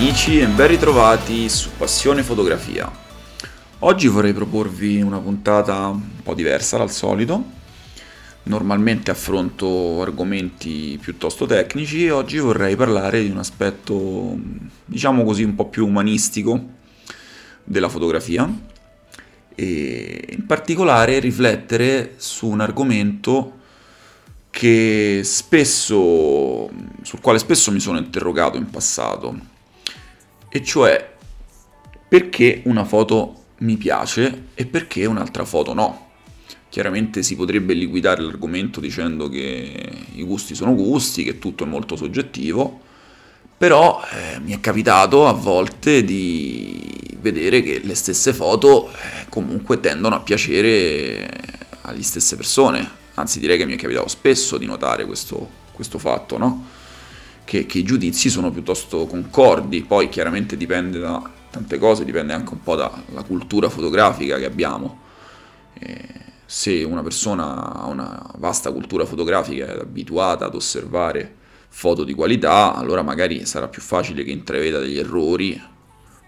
Amici e ben ritrovati su Passione Fotografia. Oggi vorrei proporvi una puntata un po' diversa dal solito. Normalmente affronto argomenti piuttosto tecnici e oggi vorrei parlare di un aspetto, diciamo così, un po' più umanistico della fotografia e in particolare riflettere su un argomento che spesso, sul quale spesso mi sono interrogato in passato, e cioè perché una foto mi piace e perché un'altra foto no. Chiaramente si potrebbe liquidare l'argomento dicendo che i gusti sono gusti, che tutto è molto soggettivo, però eh, mi è capitato a volte di vedere che le stesse foto eh, comunque tendono a piacere alle stesse persone, anzi direi che mi è capitato spesso di notare questo, questo fatto, no? Che, che, i giudizi sono piuttosto concordi, poi chiaramente dipende da tante cose, dipende anche un po' dalla cultura fotografica che abbiamo. Eh, se una persona ha una vasta cultura fotografica è abituata ad osservare foto di qualità, allora magari sarà più facile che intraveda degli errori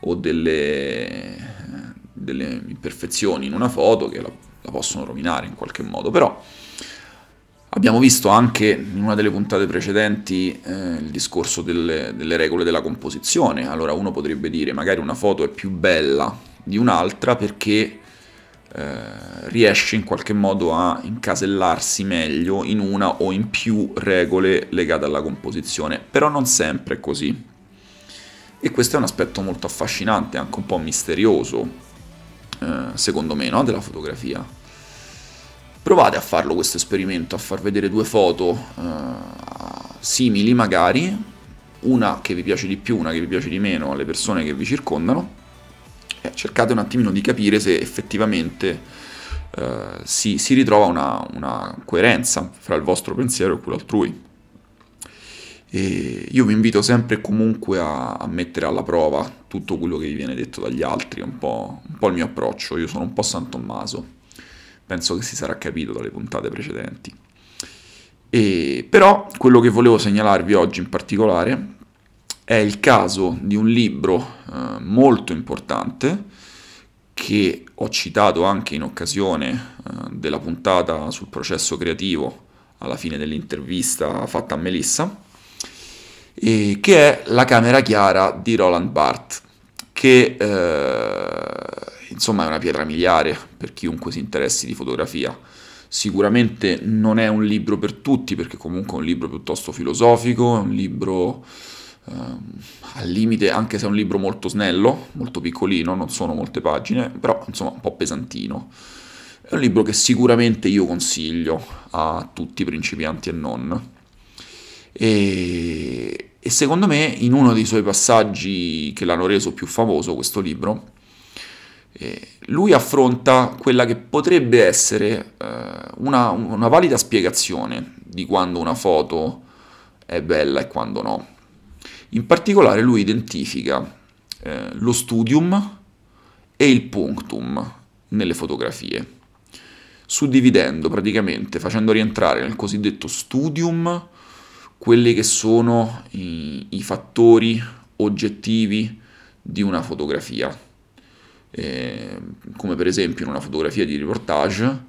o delle, delle imperfezioni in una foto che la, la possono rovinare in qualche modo, però Abbiamo visto anche in una delle puntate precedenti eh, il discorso delle, delle, regole della composizione. Allora uno potrebbe dire magari una foto è più bella di un'altra perché eh, riesce in qualche modo a incasellarsi meglio in una o in più regole legate alla composizione, però non sempre è così. E questo è un aspetto molto affascinante, anche un po' misterioso, eh, secondo me, no? della fotografia. Provate a farlo questo esperimento, a far vedere due foto eh, simili magari, una che vi piace di più, una che vi piace di meno alle persone che vi circondano, e cercate un attimino di capire se effettivamente eh, si, si, ritrova una, una, coerenza fra il vostro pensiero e quello altrui. E io vi invito sempre e comunque a, a, mettere alla prova tutto quello che vi viene detto dagli altri, un po', un po' il mio approccio, io sono un po' San Tommaso penso che si sarà capito dalle puntate precedenti. E, però quello che volevo segnalarvi oggi in particolare è il caso di un libro eh, molto importante che ho citato anche in occasione eh, della puntata sul processo creativo alla fine dell'intervista fatta a Melissa, che è La camera chiara di Roland Barthes, che eh, insomma è una pietra miliare per chiunque si interessi di fotografia. Sicuramente non è un libro per tutti perché comunque è un libro piuttosto filosofico, è un libro eh, al limite, anche se è un libro molto snello, molto piccolino, non sono molte pagine, però insomma un po' pesantino. È un libro che sicuramente io consiglio a tutti, principianti e non. E, e secondo me in uno dei suoi passaggi che l'hanno reso più famoso questo libro, lui affronta quella che potrebbe essere eh, una, una, valida spiegazione di quando una foto è bella e quando no. In particolare lui identifica eh, lo studium e il punctum nelle fotografie. suddividendo praticamente, facendo rientrare nel cosiddetto studium quelli che sono i, i fattori oggettivi di una fotografia, eh, come per esempio in una fotografia di reportage,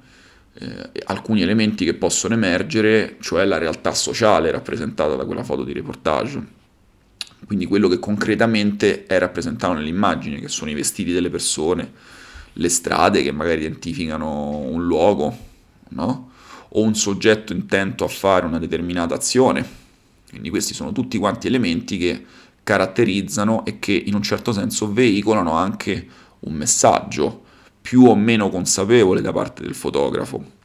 eh, alcuni elementi che possono emergere, cioè la realtà sociale rappresentata da quella foto di reportage. Quindi quello che concretamente è rappresentato nell'immagine, che sono i vestiti delle persone, le strade che magari identificano un luogo, no? o un soggetto intento a fare una determinata azione. Quindi questi sono tutti quanti elementi che caratterizzano e che in un certo senso veicolano anche un messaggio più o meno consapevole da parte del fotografo.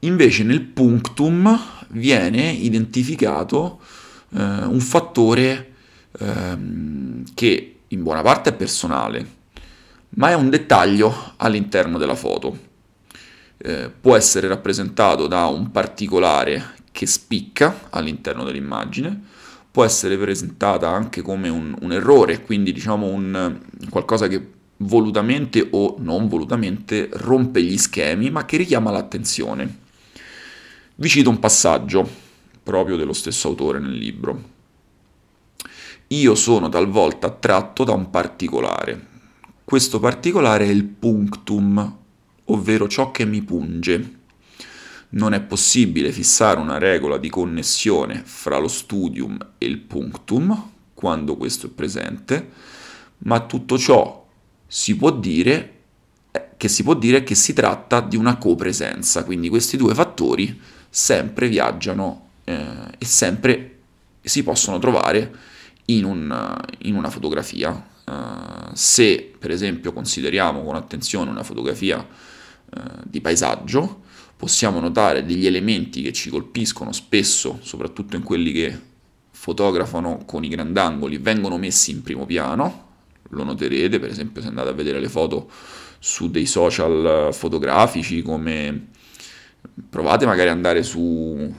Invece nel punctum viene identificato eh, un fattore ehm, che in buona parte è personale, ma è un dettaglio all'interno della foto. Eh, può essere rappresentato da un particolare che spicca all'interno dell'immagine, può essere presentata anche come un, un errore, quindi diciamo un, qualcosa che volutamente o non volutamente rompe gli schemi, ma che richiama l'attenzione. Vi cito un passaggio proprio dello stesso autore nel libro. Io sono talvolta attratto da un particolare. Questo particolare è il punctum, ovvero ciò che mi punge. Non è possibile fissare una regola di connessione fra lo studium e il punctum, quando questo è presente, ma tutto ciò si può dire eh, che si può dire che si tratta di una copresenza, quindi questi due fattori sempre viaggiano eh, e sempre si possono trovare in, un, in una fotografia. Uh, se per esempio consideriamo con attenzione una fotografia uh, di paesaggio, possiamo notare degli elementi che ci colpiscono spesso, soprattutto in quelli che fotografano con i grandangoli, vengono messi in primo piano, lo noterete, per esempio se andate a vedere le foto su dei social fotografici come provate magari ad andare su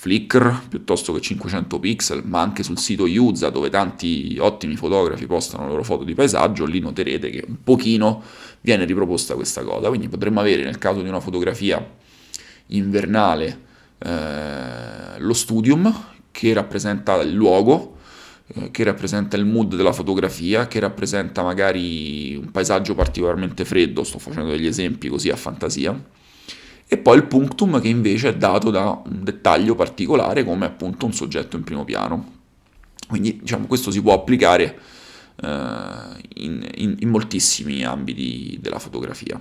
Flickr piuttosto che 500 pixel, ma anche sul sito Yuza dove tanti ottimi fotografi postano le loro foto di paesaggio, lì noterete che un pochino viene riproposta questa cosa. Quindi potremmo avere nel caso di una fotografia invernale eh, lo studium che rappresenta il luogo, eh, che rappresenta il mood della fotografia, che rappresenta magari un paesaggio particolarmente freddo, sto facendo degli esempi così a fantasia, e poi il punctum che invece è dato da un dettaglio particolare come appunto un soggetto in primo piano. Quindi diciamo questo si può applicare eh, in, in, in moltissimi ambiti della fotografia.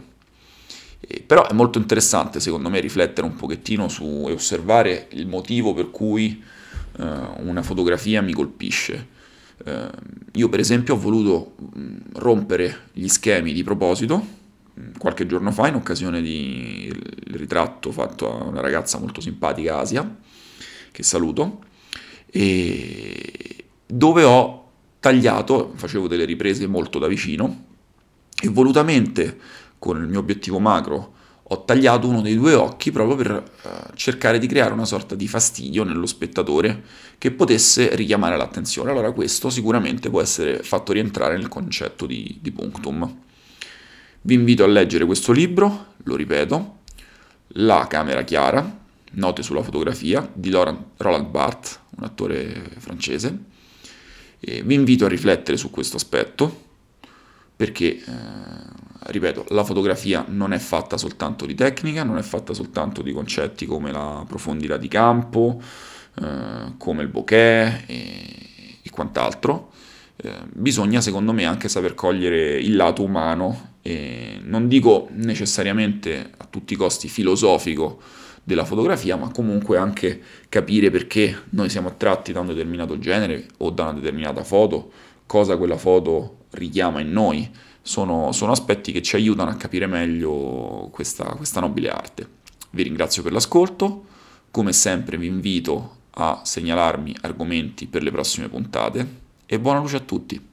Eh, però è molto interessante secondo me riflettere un pochettino su e osservare il motivo per cui eh, una fotografia mi colpisce. Eh, io per esempio ho voluto rompere gli schemi di proposito qualche giorno fa in occasione del ritratto fatto a una ragazza molto simpatica, Asia, che saluto, e dove ho tagliato, facevo delle riprese molto da vicino e volutamente con il mio obiettivo macro ho tagliato uno dei due occhi proprio per uh, cercare di creare una sorta di fastidio nello spettatore che potesse richiamare l'attenzione. Allora questo sicuramente può essere fatto rientrare nel concetto di, di punctum. Vi invito a leggere questo libro, lo ripeto, La camera chiara, note sulla fotografia di Roland Barthes, un attore francese. E vi invito a riflettere su questo aspetto perché, eh, ripeto, la fotografia non è fatta soltanto di tecnica, non è fatta soltanto di concetti come la profondità di campo, eh, come il bokeh e, e quant'altro. Eh, bisogna, secondo me, anche saper cogliere il lato umano, e non dico necessariamente a tutti i costi filosofico della fotografia, ma comunque anche capire perché noi siamo attratti da un determinato genere o da una determinata foto, cosa quella foto richiama in noi, sono, sono aspetti che ci aiutano a capire meglio questa, questa nobile arte. Vi ringrazio per l'ascolto, come sempre vi invito a segnalarmi argomenti per le prossime puntate e buona luce a tutti!